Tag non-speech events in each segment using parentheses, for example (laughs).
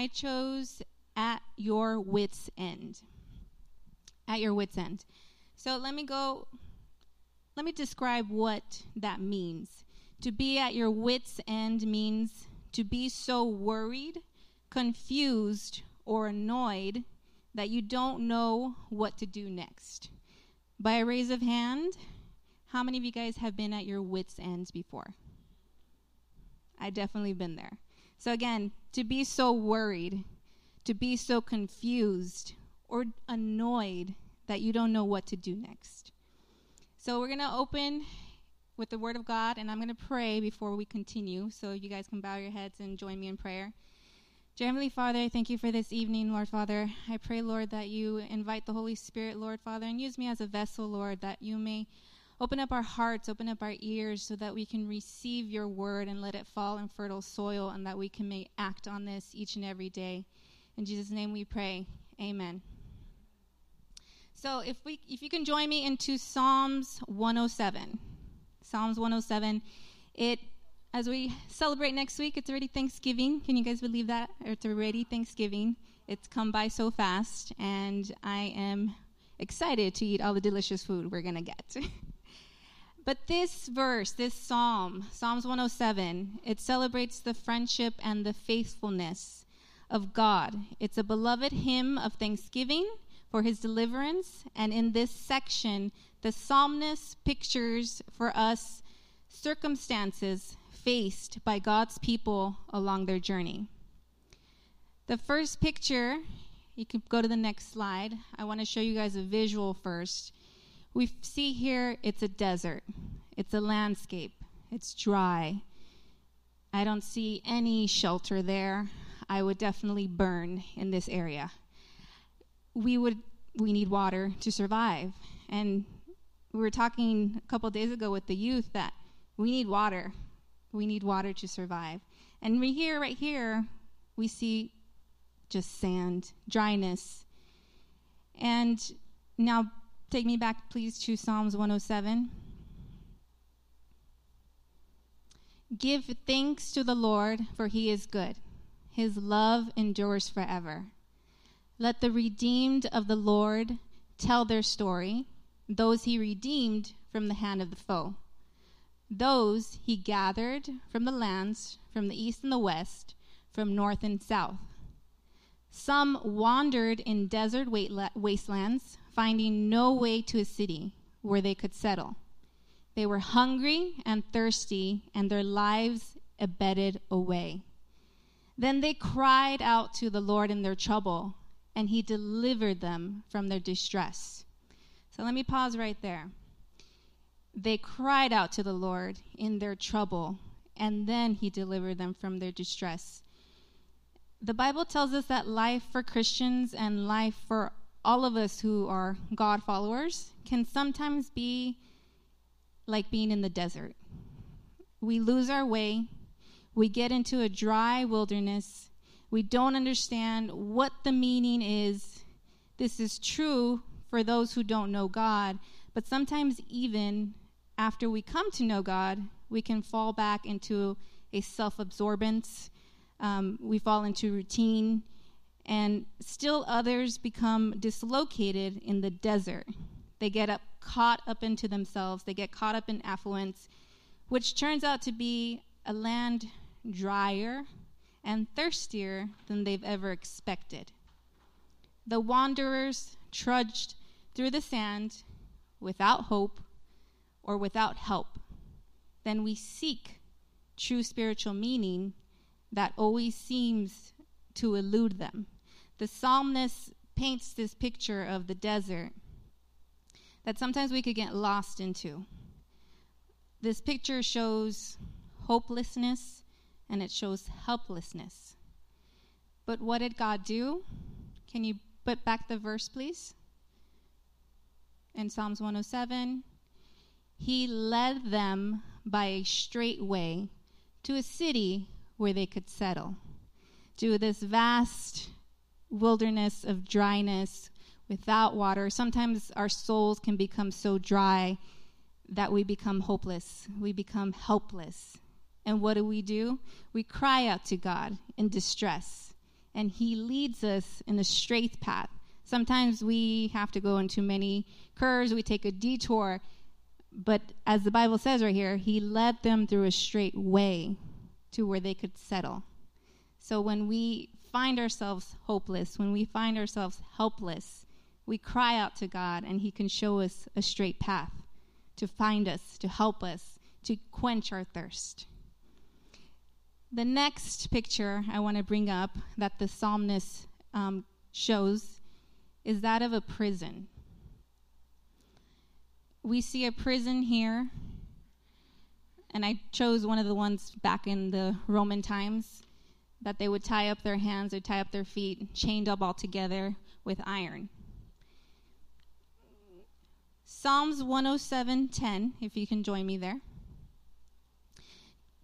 I chose at your wits' end. At your wits' end. So let me go, let me describe what that means. To be at your wits' end means to be so worried, confused, or annoyed that you don't know what to do next. By a raise of hand, how many of you guys have been at your wits' ends before? I definitely been there. So again, to be so worried, to be so confused or annoyed that you don't know what to do next. So we're going to open with the word of God and I'm going to pray before we continue. So you guys can bow your heads and join me in prayer. Heavenly Father, thank you for this evening, Lord Father. I pray, Lord, that you invite the Holy Spirit, Lord Father, and use me as a vessel, Lord, that you may Open up our hearts, open up our ears so that we can receive your word and let it fall in fertile soil and that we can may act on this each and every day. In Jesus' name we pray. Amen. So if we if you can join me into Psalms 107. Psalms 107. It as we celebrate next week, it's already Thanksgiving. Can you guys believe that? It's already Thanksgiving. It's come by so fast, and I am excited to eat all the delicious food we're going to get. (laughs) But this verse, this psalm, Psalms 107, it celebrates the friendship and the faithfulness of God. It's a beloved hymn of thanksgiving for his deliverance. And in this section, the psalmist pictures for us circumstances faced by God's people along their journey. The first picture, you can go to the next slide. I want to show you guys a visual first. We see here it's a desert, it's a landscape, it's dry. I don't see any shelter there. I would definitely burn in this area. We would we need water to survive. And we were talking a couple days ago with the youth that we need water. We need water to survive. And we here right here we see just sand, dryness. And now Take me back, please, to Psalms 107. Give thanks to the Lord, for he is good. His love endures forever. Let the redeemed of the Lord tell their story, those he redeemed from the hand of the foe. Those he gathered from the lands, from the east and the west, from north and south. Some wandered in desert wastelands finding no way to a city where they could settle. They were hungry and thirsty, and their lives ebbed away. Then they cried out to the Lord in their trouble, and he delivered them from their distress. So let me pause right there. They cried out to the Lord in their trouble, and then he delivered them from their distress. The Bible tells us that life for Christians and life for all of us who are God followers can sometimes be like being in the desert. We lose our way, we get into a dry wilderness, we don't understand what the meaning is. This is true for those who don't know God, but sometimes, even after we come to know God, we can fall back into a self absorbance. Um, we fall into routine and still others become dislocated in the desert. They get up caught up into themselves, they get caught up in affluence, which turns out to be a land drier and thirstier than they've ever expected. The wanderers trudged through the sand without hope or without help. Then we seek true spiritual meaning that always seems to elude them. The psalmist paints this picture of the desert that sometimes we could get lost into. This picture shows hopelessness and it shows helplessness. But what did God do? Can you put back the verse, please? In Psalms 107, He led them by a straight way to a city where they could settle to this vast wilderness of dryness without water. Sometimes our souls can become so dry that we become hopeless, we become helpless. And what do we do? We cry out to God in distress. and He leads us in a straight path. Sometimes we have to go into many curves, we take a detour, but as the Bible says right here, He led them through a straight way to where they could settle. So when we find ourselves hopeless, when we find ourselves helpless, we cry out to God and He can show us a straight path to find us, to help us, to quench our thirst. The next picture I want to bring up that the psalmist um, shows is that of a prison. We see a prison here, and I chose one of the ones back in the Roman times that they would tie up their hands or tie up their feet, chained up all together with iron. Psalms 107:10, if you can join me there,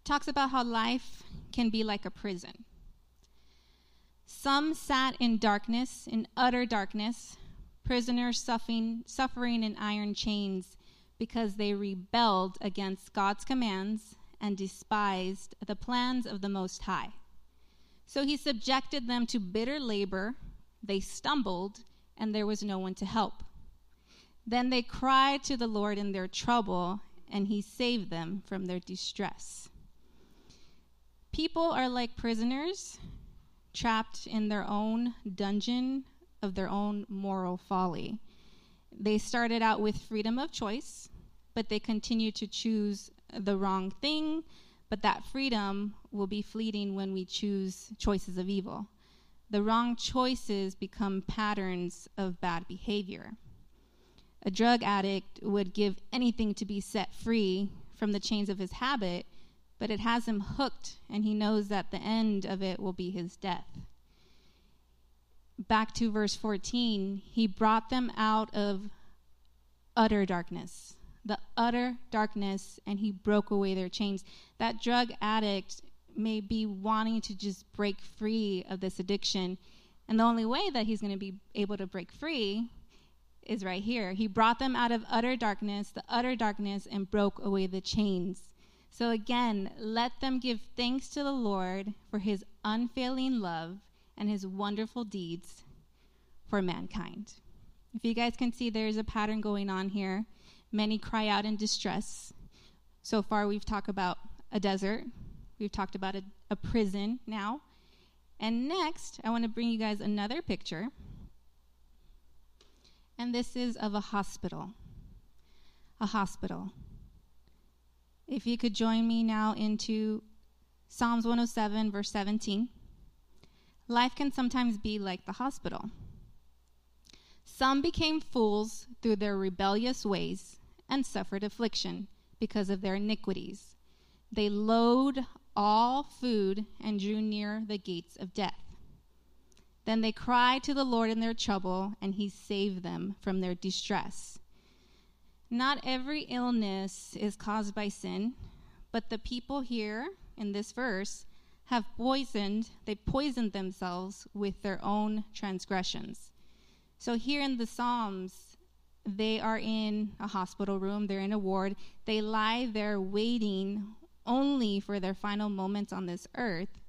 talks about how life can be like a prison. Some sat in darkness, in utter darkness, prisoners suffering, suffering in iron chains because they rebelled against God's commands and despised the plans of the Most High. So he subjected them to bitter labor. They stumbled, and there was no one to help. Then they cried to the Lord in their trouble, and he saved them from their distress. People are like prisoners, trapped in their own dungeon of their own moral folly. They started out with freedom of choice, but they continue to choose the wrong thing, but that freedom will be fleeting when we choose choices of evil. The wrong choices become patterns of bad behavior. A drug addict would give anything to be set free from the chains of his habit, but it has him hooked, and he knows that the end of it will be his death. Back to verse 14, he brought them out of utter darkness the utter darkness and he broke away their chains. That drug addict may be wanting to just break free of this addiction. And the only way that he's going to be able to break free is right here. He brought them out of utter darkness, the utter darkness, and broke away the chains. So again, let them give thanks to the Lord for his unfailing love and his wonderful deeds for mankind. If you guys can see, there's a pattern going on here. Many cry out in distress. So far, we've talked about a desert, we've talked about a, a prison now. And next, I want to bring you guys another picture. And this is of a hospital. A hospital. If you could join me now into Psalms 107, verse 17. Life can sometimes be like the hospital. Some became fools through their rebellious ways and suffered affliction because of their iniquities. They loathed all food and drew near the gates of death. Then they cried to the Lord in their trouble, and he saved them from their distress. Not every illness is caused by sin, but the people here in this verse have poisoned, they poisoned themselves with their own transgressions. So here in the Psalms, they are in a hospital room, they're in a ward. They lie there waiting only for their final moments on this earth.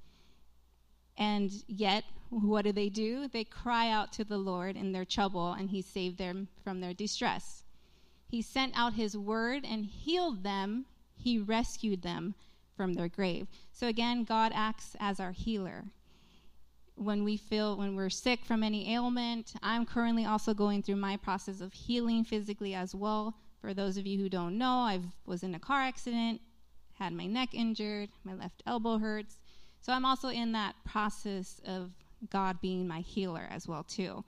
And yet, what do they do? They cry out to the Lord in their trouble, and He saved them from their distress. He sent out His word and healed them, He rescued them from their grave. So again, God acts as our healer when we feel when we're sick from any ailment. I'm currently also going through my process of healing physically as well. For those of you who don't know, I was in a car accident, had my neck injured, my left elbow hurts. So I'm also in that process of God being my healer as well too.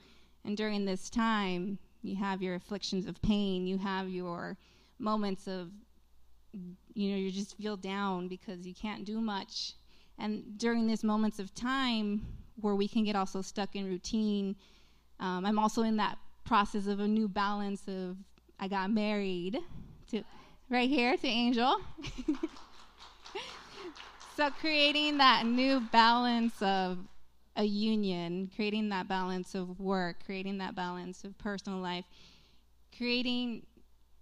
And during this time, you have your afflictions of pain, you have your moments of you know, you just feel down because you can't do much. And during these moments of time, where we can get also stuck in routine. Um, I'm also in that process of a new balance of I got married to right here to Angel. (laughs) so creating that new balance of a union, creating that balance of work, creating that balance of personal life, creating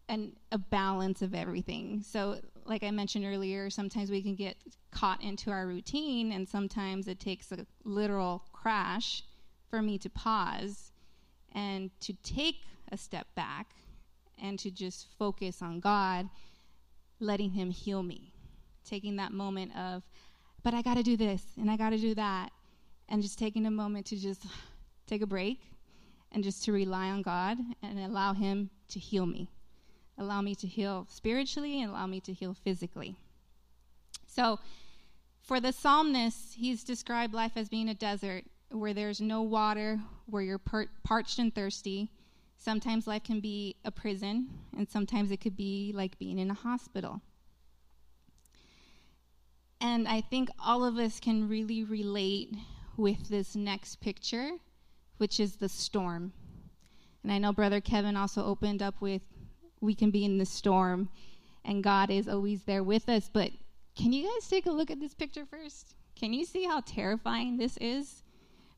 an, a balance of everything. So, like I mentioned earlier, sometimes we can get caught into our routine, and sometimes it takes a literal crash for me to pause and to take a step back and to just focus on God, letting Him heal me. Taking that moment of, but I got to do this and I got to do that. And just taking a moment to just take a break and just to rely on God and allow Him to heal me. Allow me to heal spiritually and allow me to heal physically. So, for the psalmist, he's described life as being a desert where there's no water, where you're par- parched and thirsty. Sometimes life can be a prison, and sometimes it could be like being in a hospital. And I think all of us can really relate with this next picture, which is the storm. And I know Brother Kevin also opened up with we can be in the storm, and God is always there with us, but can you guys take a look at this picture first? Can you see how terrifying this is?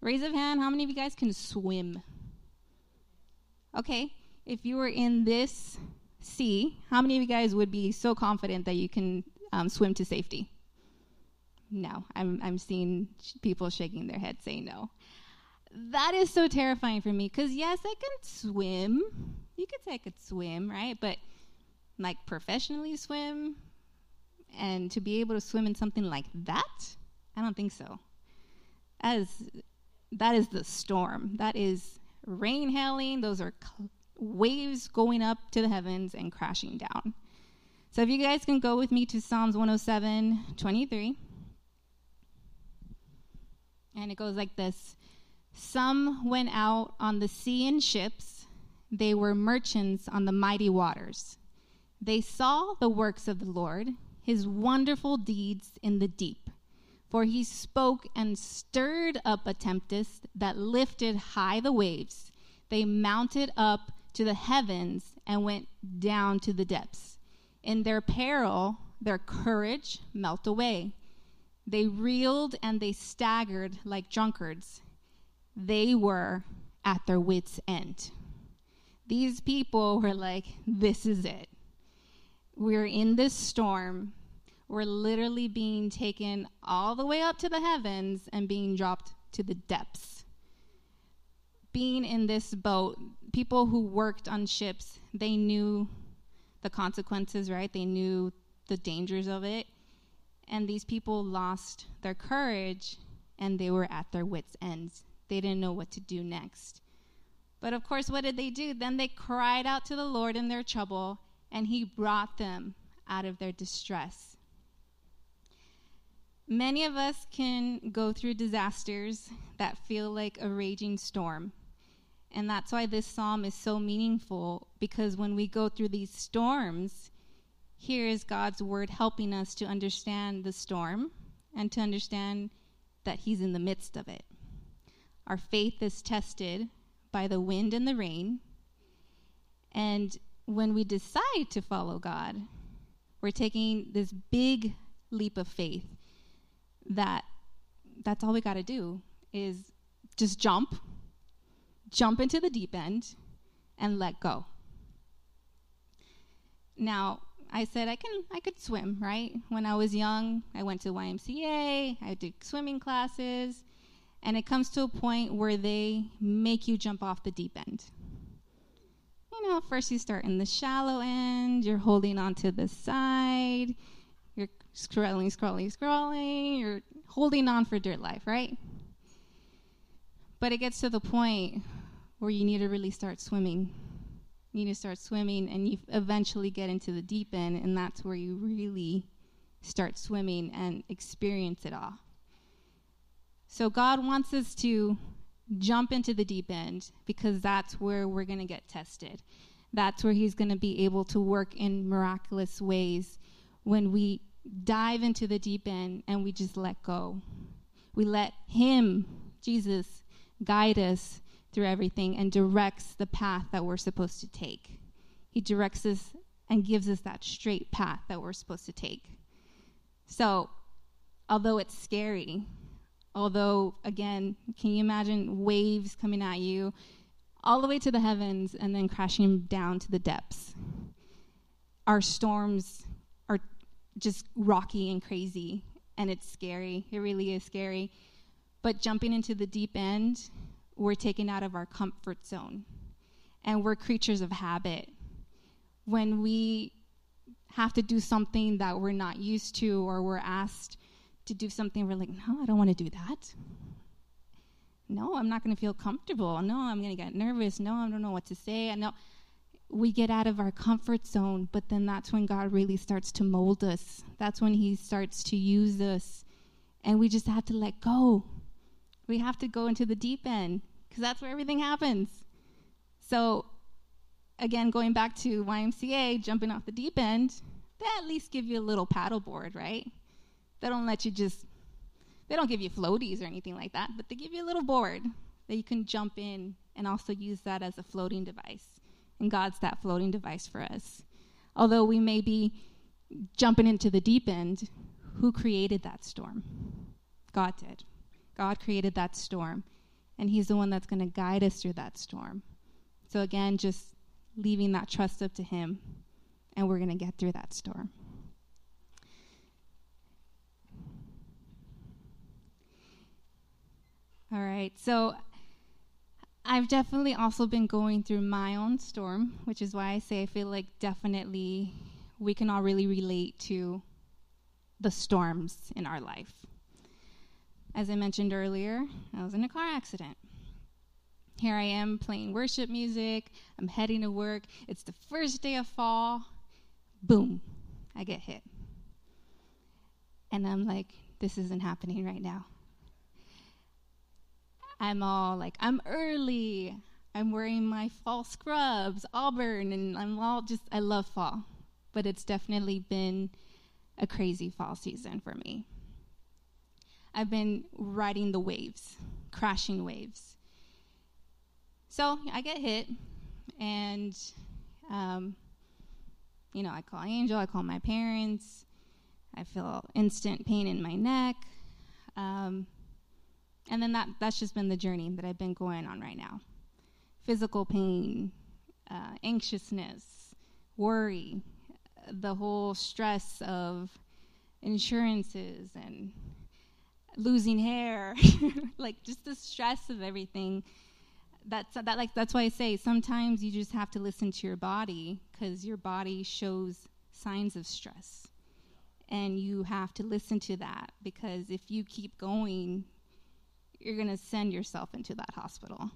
Raise of hand, how many of you guys can swim? Okay, if you were in this sea, how many of you guys would be so confident that you can um, swim to safety? No, I'm, I'm seeing people shaking their heads saying no. That is so terrifying for me because, yes, I can swim. You could say I could swim, right? But like professionally swim, and to be able to swim in something like that, I don't think so. Is, that is the storm. That is rain hailing. Those are cl- waves going up to the heavens and crashing down. So if you guys can go with me to Psalms 107, 23. And it goes like this Some went out on the sea in ships, they were merchants on the mighty waters. They saw the works of the Lord his wonderful deeds in the deep. For he spoke and stirred up a tempest that lifted high the waves. They mounted up to the heavens and went down to the depths. In their peril, their courage melt away. They reeled and they staggered like drunkards. They were at their wits' end. These people were like, This is it. We're in this storm we're literally being taken all the way up to the heavens and being dropped to the depths. Being in this boat, people who worked on ships, they knew the consequences, right? They knew the dangers of it. And these people lost their courage and they were at their wits' ends. They didn't know what to do next. But of course, what did they do? Then they cried out to the Lord in their trouble, and He brought them out of their distress. Many of us can go through disasters that feel like a raging storm. And that's why this psalm is so meaningful because when we go through these storms, here is God's word helping us to understand the storm and to understand that He's in the midst of it. Our faith is tested by the wind and the rain. And when we decide to follow God, we're taking this big leap of faith that that's all we got to do is just jump, jump into the deep end, and let go. Now, I said I can I could swim, right? When I was young, I went to YMCA, I did swimming classes, and it comes to a point where they make you jump off the deep end. You know, first you start in the shallow end, you're holding onto the side, you're scrolling, scrolling, scrolling. You're holding on for dear life, right? But it gets to the point where you need to really start swimming. You need to start swimming, and you eventually get into the deep end, and that's where you really start swimming and experience it all. So, God wants us to jump into the deep end because that's where we're going to get tested. That's where He's going to be able to work in miraculous ways when we dive into the deep end and we just let go. We let Him, Jesus, guide us through everything and directs the path that we're supposed to take. He directs us and gives us that straight path that we're supposed to take. So, although it's scary, although, again, can you imagine waves coming at you all the way to the heavens and then crashing down to the depths? Our storms are just rocky and crazy and it's scary. It really is scary. But jumping into the deep end, we're taken out of our comfort zone. And we're creatures of habit. When we have to do something that we're not used to or we're asked to do something, we're like, no, I don't want to do that. No, I'm not going to feel comfortable. No, I'm going to get nervous. No, I don't know what to say. I know we get out of our comfort zone, but then that's when God really starts to mold us. That's when He starts to use us. And we just have to let go. We have to go into the deep end because that's where everything happens. So, again, going back to YMCA, jumping off the deep end, they at least give you a little paddleboard, right? They don't let you just, they don't give you floaties or anything like that, but they give you a little board that you can jump in and also use that as a floating device and God's that floating device for us. Although we may be jumping into the deep end, who created that storm? God did. God created that storm, and He's the one that's going to guide us through that storm. So, again, just leaving that trust up to Him, and we're going to get through that storm. All right, so I've definitely also been going through my own storm, which is why I say I feel like definitely we can all really relate to the storms in our life. As I mentioned earlier, I was in a car accident. Here I am playing worship music. I'm heading to work. It's the first day of fall. Boom, I get hit. And I'm like, this isn't happening right now. I'm all like, I'm early. I'm wearing my fall scrubs, auburn, and I'm all just, I love fall. But it's definitely been a crazy fall season for me. I've been riding the waves, crashing waves. So I get hit, and, um, you know, I call Angel, I call my parents. I feel instant pain in my neck. Um, and then that, that's just been the journey that I've been going on right now physical pain, uh, anxiousness, worry, the whole stress of insurances and losing hair, (laughs) like just the stress of everything. That's that like that's why I say sometimes you just have to listen to your body because your body shows signs of stress, and you have to listen to that because if you keep going, you're going to send yourself into that hospital.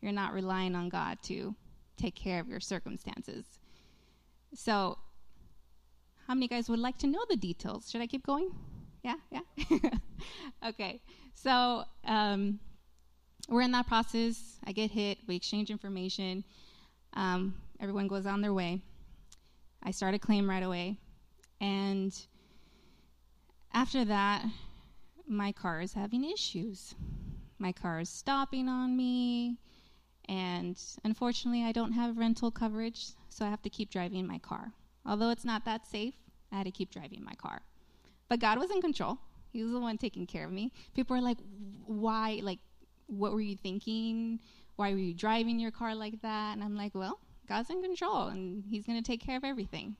You're not relying on God to take care of your circumstances. So, how many guys would like to know the details? Should I keep going? Yeah, yeah. (laughs) okay. So, um, we're in that process. I get hit. We exchange information. Um, everyone goes on their way. I start a claim right away. And after that, my car is having issues. My car is stopping on me, and unfortunately, I don't have rental coverage, so I have to keep driving my car. Although it's not that safe, I had to keep driving my car. But God was in control. He was the one taking care of me. People are like, why? Like, what were you thinking? Why were you driving your car like that? And I'm like, well, God's in control, and He's going to take care of everything.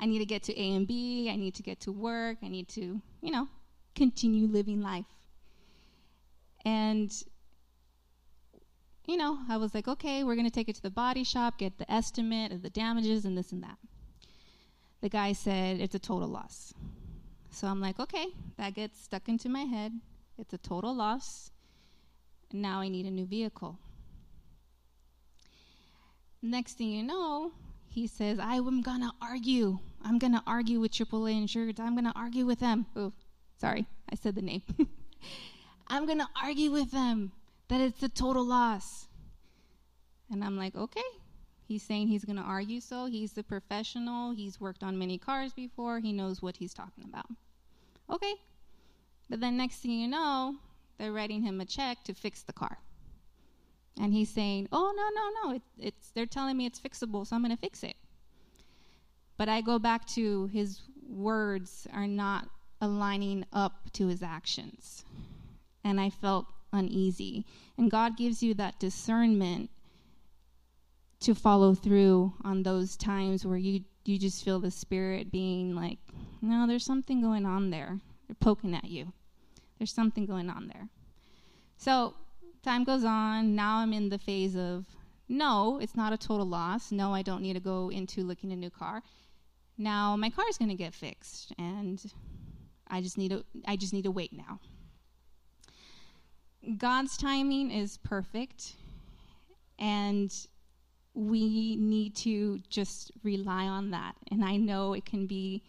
I need to get to A and B. I need to get to work. I need to, you know, continue living life. And, you know, I was like, okay, we're going to take it to the body shop, get the estimate of the damages and this and that. The guy said it's a total loss. So I'm like, okay, that gets stuck into my head. It's a total loss. And now I need a new vehicle. Next thing you know, he says, I'm going to argue. I'm going to argue with AAA insurance. I'm going to argue with them. Oh, sorry, I said the name. (laughs) I'm going to argue with them that it's a total loss. And I'm like, okay. He's saying he's going to argue so. He's the professional. He's worked on many cars before. He knows what he's talking about. Okay. But then next thing you know, they're writing him a check to fix the car. And he's saying, "Oh no, no, no! It, it's they're telling me it's fixable, so I'm going to fix it." But I go back to his words are not aligning up to his actions. And I felt uneasy. And God gives you that discernment to follow through on those times where you you just feel the spirit being like, no, there's something going on there. They're poking at you. There's something going on there. So time goes on. Now I'm in the phase of no, it's not a total loss. No, I don't need to go into looking a new car. Now my car is going to get fixed, and I just need to I just need to wait now. God's timing is perfect, and we need to just rely on that. And I know it can be,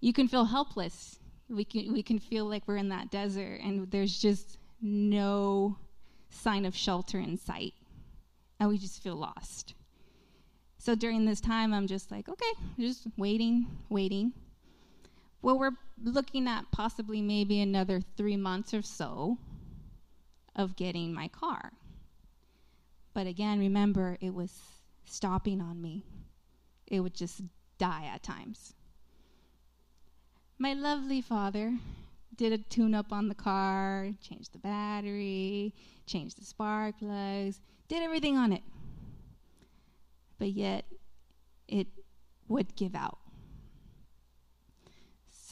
you can feel helpless. We can we can feel like we're in that desert, and there's just no sign of shelter in sight, and we just feel lost. So during this time, I'm just like, okay, just waiting, waiting. Well, we're looking at possibly maybe another three months or so of getting my car. But again, remember, it was stopping on me. It would just die at times. My lovely father did a tune up on the car, changed the battery, changed the spark plugs, did everything on it but yet it would give out.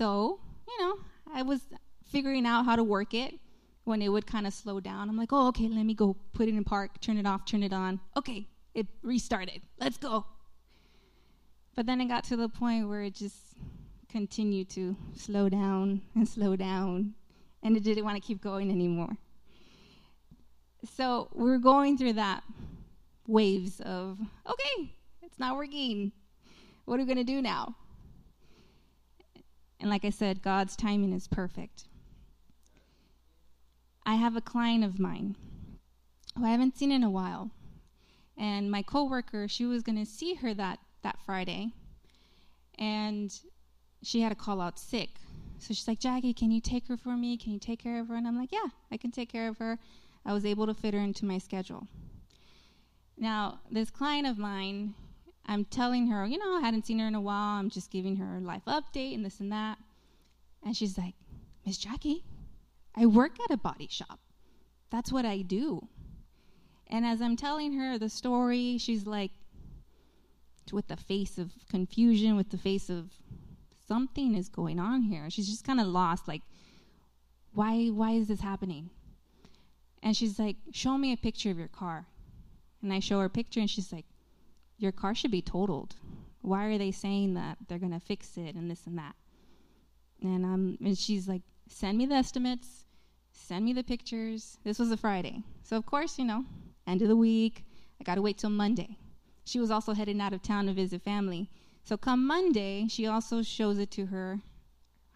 So, you know, I was figuring out how to work it when it would kind of slow down. I'm like, oh, okay, let me go put it in park, turn it off, turn it on. Okay, it restarted. Let's go. But then it got to the point where it just continued to slow down and slow down, and it didn't want to keep going anymore. So we're going through that waves of, okay, it's not working. What are we going to do now? And like I said, God's timing is perfect. I have a client of mine who I haven't seen in a while. And my coworker, she was going to see her that, that Friday. And she had a call out sick. So she's like, Jackie, can you take her for me? Can you take care of her? And I'm like, yeah, I can take care of her. I was able to fit her into my schedule. Now, this client of mine, I'm telling her, you know, I hadn't seen her in a while. I'm just giving her life update and this and that. And she's like, Miss Jackie, I work at a body shop. That's what I do. And as I'm telling her the story, she's like, with the face of confusion, with the face of something is going on here. She's just kind of lost, like, why, why is this happening? And she's like, show me a picture of your car. And I show her a picture, and she's like, Your car should be totaled. Why are they saying that they're going to fix it and this and that? And, um, and she's like, Send me the estimates, send me the pictures. This was a Friday. So, of course, you know, end of the week, I got to wait till Monday. She was also heading out of town to visit family. So, come Monday, she also shows it to her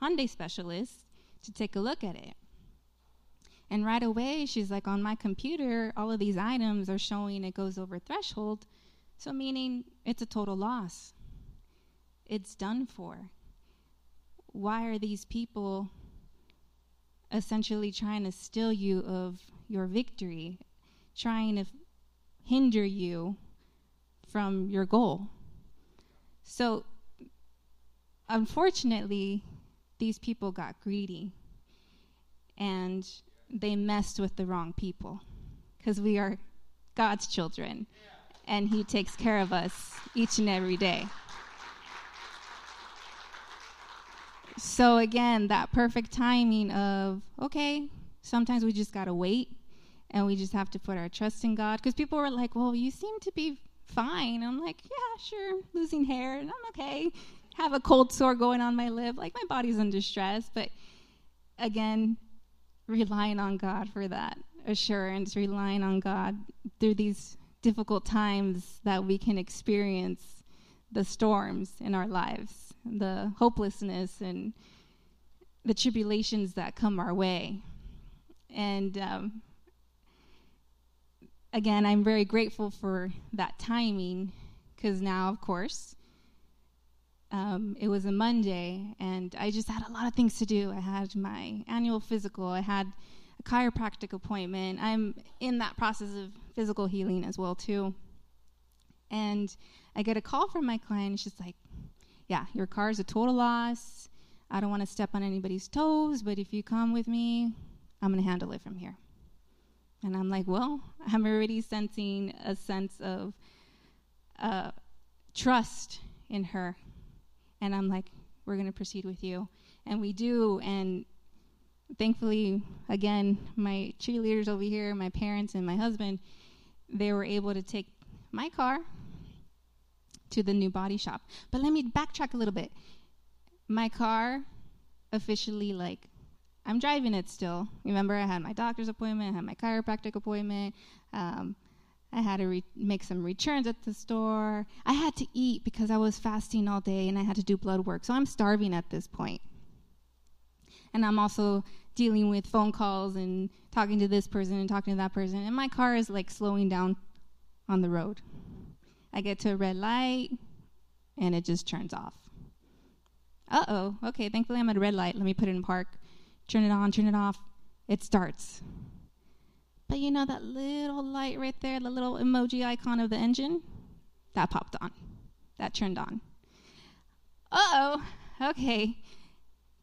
Hyundai specialist to take a look at it. And right away, she's like, on my computer, all of these items are showing it goes over threshold. So, meaning it's a total loss. It's done for. Why are these people essentially trying to steal you of your victory, trying to hinder you from your goal? So, unfortunately, these people got greedy. And they messed with the wrong people because we are God's children and He takes care of us each and every day. So, again, that perfect timing of, okay, sometimes we just got to wait and we just have to put our trust in God. Because people were like, well, you seem to be fine. I'm like, yeah, sure, losing hair, and I'm okay. Have a cold sore going on my lip. Like, my body's under stress. But again, relying on God for that assurance, relying on God through these difficult times that we can experience the storms in our lives, the hopelessness and the tribulations that come our way. And um, again, I'm very grateful for that timing because now, of course, um, it was a Monday, and I just had a lot of things to do. I had my annual physical, I had chiropractic appointment. I'm in that process of physical healing as well too. And I get a call from my client. She's like, "Yeah, your car is a total loss. I don't want to step on anybody's toes, but if you come with me, I'm going to handle it from here." And I'm like, "Well, (laughs) I'm already sensing a sense of uh, trust in her and I'm like, we're going to proceed with you. And we do. And thankfully, again, my cheerleaders over here, my parents, and my husband, they were able to take my car to the new body shop. But let me backtrack a little bit. My car officially, like, I'm driving it still. Remember, I had my doctor's appointment, I had my chiropractic appointment. Um, I had to re- make some returns at the store. I had to eat because I was fasting all day and I had to do blood work. So I'm starving at this point. And I'm also dealing with phone calls and talking to this person and talking to that person. And my car is like slowing down on the road. I get to a red light and it just turns off. Uh oh, okay, thankfully I'm at a red light. Let me put it in park. Turn it on, turn it off. It starts. But you know that little light right there, the little emoji icon of the engine? That popped on. That turned on. Uh oh, okay.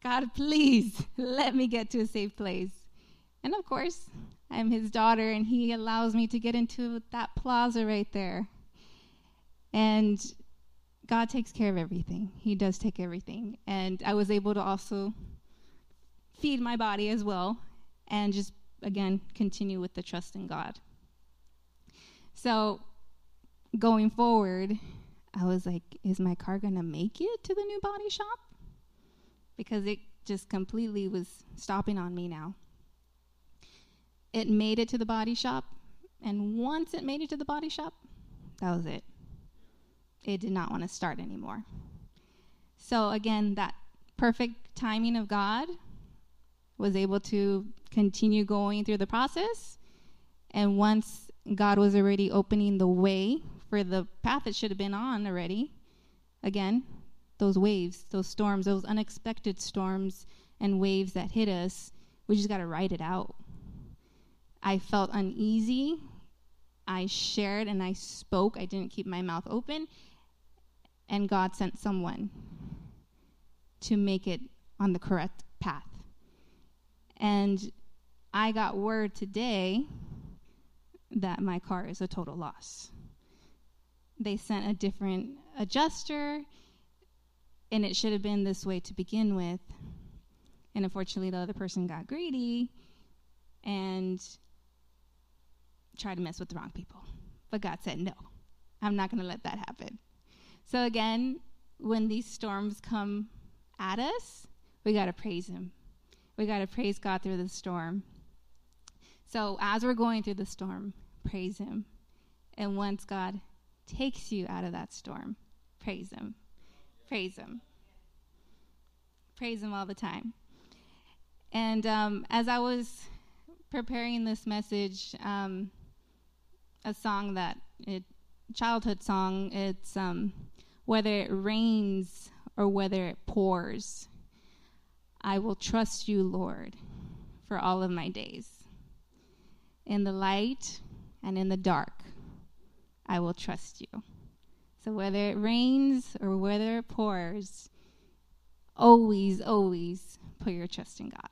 God, please let me get to a safe place. And of course, I'm his daughter, and he allows me to get into that plaza right there. And God takes care of everything. He does take everything. And I was able to also feed my body as well and just again, continue with the trust in God. So, going forward, I was like, is my car going to make it to the new body shop? Because it just completely was stopping on me now. It made it to the body shop, and once it made it to the body shop, that was it. It did not want to start anymore. So, again, that perfect timing of God was able to continue going through the process. And once God was already opening the way for the path it should have been on already, again, those waves, those storms, those unexpected storms and waves that hit us, we just got to ride it out. I felt uneasy. I shared and I spoke. I didn't keep my mouth open. And God sent someone to make it on the correct path. And I got word today that my car is a total loss. They sent a different adjuster, and it should have been this way to begin with. And unfortunately, the other person got greedy and tried to mess with the wrong people. But God said, no, I'm not going to let that happen. So, again, when these storms come at us, we got to praise Him we got to praise God through the storm. So as we're going through the storm, praise Him. And once God takes you out of that storm, praise Him. Praise Him. Praise Him all the time. And um, as I was preparing this message, um, a song that it childhood song. It's um, whether it rains or whether it pours. I will trust you, Lord, for all of my days. In the light and in the dark, I will trust you. So whether it rains or whether it pours, always, always put your trust in God.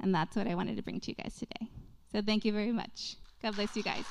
And that's what I wanted to bring to you guys today. So thank you very much. God bless you guys.